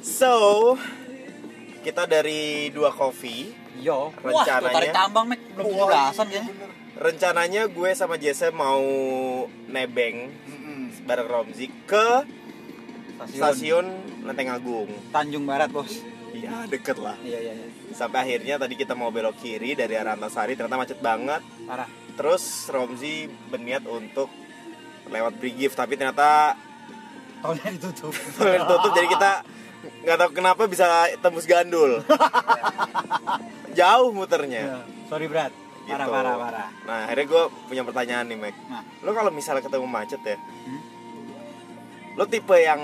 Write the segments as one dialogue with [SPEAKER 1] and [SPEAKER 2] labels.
[SPEAKER 1] So, kita dari dua coffee.
[SPEAKER 2] Yo, wah,
[SPEAKER 1] Rencananya-
[SPEAKER 2] tarik tambang, Mek. Belum
[SPEAKER 1] Wah,
[SPEAKER 2] belasan kayaknya.
[SPEAKER 1] Rencananya gue sama Jesse mau nebeng
[SPEAKER 3] Mm-mm.
[SPEAKER 1] bareng Romzi ke
[SPEAKER 2] Stasiun.
[SPEAKER 1] stasiun Lenteng Agung.
[SPEAKER 2] Tanjung Barat, Bos.
[SPEAKER 1] Iya, deket lah.
[SPEAKER 2] Iya, iya, iya.
[SPEAKER 1] Sampai akhirnya tadi kita mau belok kiri dari arah Antasari, ternyata macet banget.
[SPEAKER 2] Parah.
[SPEAKER 1] Terus Romzi berniat untuk lewat Brigif, tapi ternyata
[SPEAKER 2] Tolnya ditutup.
[SPEAKER 1] tol tutup jadi kita nggak tahu kenapa bisa tembus gandul. Jauh muternya.
[SPEAKER 2] Iya. Sorry, Brat. Parah,
[SPEAKER 1] Gitu.
[SPEAKER 2] parah, parah.
[SPEAKER 1] Nah, akhirnya gue punya pertanyaan nih, Mac.
[SPEAKER 2] Nah,
[SPEAKER 1] Lo kalau misalnya ketemu macet ya,
[SPEAKER 2] Hmm?
[SPEAKER 1] lo tipe yang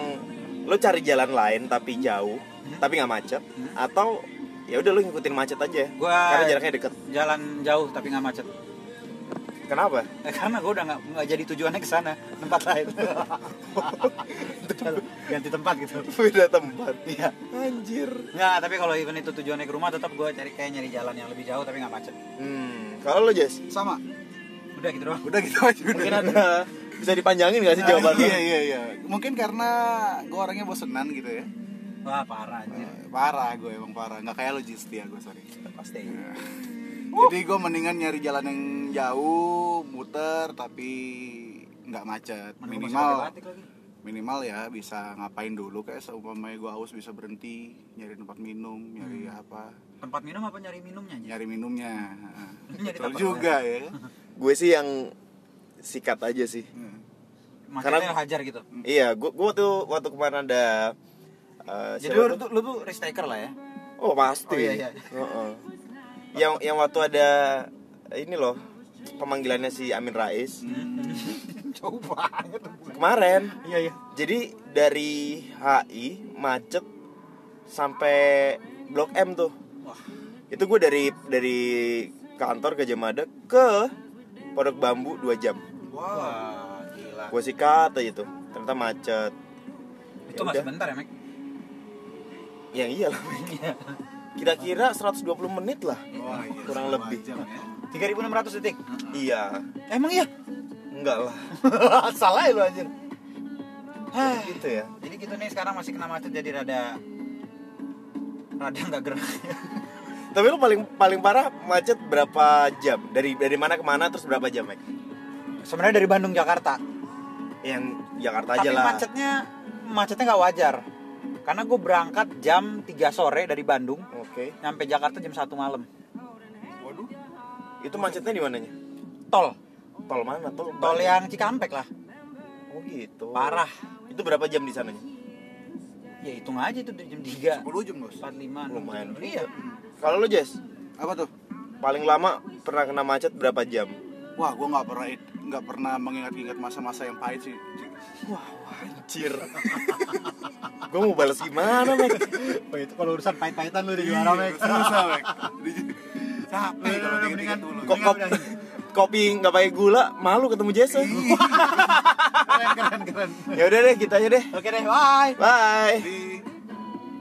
[SPEAKER 1] lo cari jalan lain tapi jauh, tapi nggak macet,
[SPEAKER 2] Hmm?
[SPEAKER 1] atau ya udah lo ngikutin macet aja,
[SPEAKER 2] Gua-
[SPEAKER 1] karena jaraknya deket.
[SPEAKER 2] jalan jauh tapi nggak macet.
[SPEAKER 1] Kenapa?
[SPEAKER 2] Eh, karena gue udah nggak nggak jadi tujuannya ke sana, tempat lain. Ganti tempat gitu.
[SPEAKER 1] Beda tempat.
[SPEAKER 2] Iya.
[SPEAKER 1] Anjir.
[SPEAKER 2] Nggak, tapi kalau even itu tujuannya ke rumah tetap gue cari kayak nyari jalan yang lebih jauh tapi nggak macet.
[SPEAKER 1] Hmm. Kalau lo Jess,
[SPEAKER 3] Sama.
[SPEAKER 2] Udah gitu doang.
[SPEAKER 3] Udah gitu aja
[SPEAKER 1] mungkin ada bisa dipanjangin gak sih jawabannya?
[SPEAKER 3] Iya iya iya. Mungkin karena gue orangnya bosenan gitu ya.
[SPEAKER 2] Wah, parah anjir.
[SPEAKER 3] Eh, Parah gue emang parah. Nggak kayak lo Jisti ya gue sorry.
[SPEAKER 2] Pasti.
[SPEAKER 3] Jadi gue mendingan nyari jalan yang jauh, muter tapi nggak macet. Minimal minimal ya bisa ngapain dulu kayak seumpamanya gue haus bisa berhenti nyari tempat minum nyari apa
[SPEAKER 2] Tempat minum apa nyari minumnya? Ji?
[SPEAKER 3] nyari minumnya
[SPEAKER 2] Nyari
[SPEAKER 3] betul juga ya
[SPEAKER 1] Gue sih yang sikat aja sih.
[SPEAKER 2] Macetnya
[SPEAKER 1] Karena-
[SPEAKER 2] hajar gitu.
[SPEAKER 1] Iya, gue gue waktu waktu kemarin ada eh,
[SPEAKER 2] Jadi lu,
[SPEAKER 1] tuh?
[SPEAKER 2] tuh, lu tuh risk taker lah ya.
[SPEAKER 1] Oh pasti.
[SPEAKER 2] Oh, iya, iya.
[SPEAKER 1] Heeh. Yang yang waktu ada ini loh pemanggilannya si Amin Rais
[SPEAKER 2] Jauh banget.
[SPEAKER 1] kemarin.
[SPEAKER 2] Iya, iya.
[SPEAKER 1] Jadi dari HI macet sampai Blok M tuh.
[SPEAKER 2] Wah.
[SPEAKER 1] Itu gue dari dari kantor ke Jamada ke Pondok Bambu 2 jam.
[SPEAKER 2] Wah, gila.
[SPEAKER 1] Gue sikat aja tuh. Ternyata macet.
[SPEAKER 2] Itu
[SPEAKER 1] Ya
[SPEAKER 2] masih
[SPEAKER 1] udah.
[SPEAKER 2] bentar ya, Mek?
[SPEAKER 1] Yang iyalah.
[SPEAKER 2] Iya.
[SPEAKER 1] Kira-kira 120 menit lah.
[SPEAKER 3] Wah, iya,
[SPEAKER 1] Kurang lebih.
[SPEAKER 3] jam ya.
[SPEAKER 2] 3600 detik.
[SPEAKER 1] Iya.
[SPEAKER 2] Emang iya?
[SPEAKER 1] Enggak lah.
[SPEAKER 2] Salah ya lu anjir. Hah.
[SPEAKER 1] gitu ya.
[SPEAKER 2] Jadi gitu nih sekarang masih kena macet jadi rada rada nggak gerak.
[SPEAKER 1] Tapi lu paling paling parah macet berapa jam? Dari dari mana ke mana terus berapa jam, Mek?
[SPEAKER 2] Sebenarnya dari Bandung Jakarta.
[SPEAKER 1] Yang Jakarta aja
[SPEAKER 2] Tapi
[SPEAKER 1] lah.
[SPEAKER 2] macetnya macetnya nggak wajar. Karena gue berangkat jam 3 sore dari Bandung,
[SPEAKER 1] Oke.
[SPEAKER 2] nyampe Jakarta jam 1 malam.
[SPEAKER 3] waduh
[SPEAKER 1] Itu macetnya di mananya?
[SPEAKER 2] Tol,
[SPEAKER 1] Tol mana? Tol.
[SPEAKER 2] tol yang Cikampek lah.
[SPEAKER 1] Oh gitu.
[SPEAKER 2] Parah.
[SPEAKER 1] Itu berapa jam di sananya?
[SPEAKER 2] Ya hitung aja itu dari jam 3
[SPEAKER 3] 10 jam bos
[SPEAKER 2] 45
[SPEAKER 1] Lumayan.
[SPEAKER 2] Iya.
[SPEAKER 1] Kalau lu, Jess,
[SPEAKER 3] apa tuh
[SPEAKER 1] paling lama pernah kena macet berapa jam?
[SPEAKER 3] wah gue nggak pernah nggak pernah mengingat-ingat masa-masa yang pahit sih
[SPEAKER 1] Wah, anjir. Gue mau balas gimana, Mek?
[SPEAKER 2] Oh, itu kalau urusan pahit-pahitan lu di
[SPEAKER 3] Iya, susah Mek. capek kalau diingat dulu
[SPEAKER 1] Kok kop, kopi nggak pakai gula, malu ketemu Jesse.
[SPEAKER 2] keren keren keren.
[SPEAKER 1] ya udah deh, kita aja deh.
[SPEAKER 2] Oke deh, bye.
[SPEAKER 1] Bye.
[SPEAKER 3] di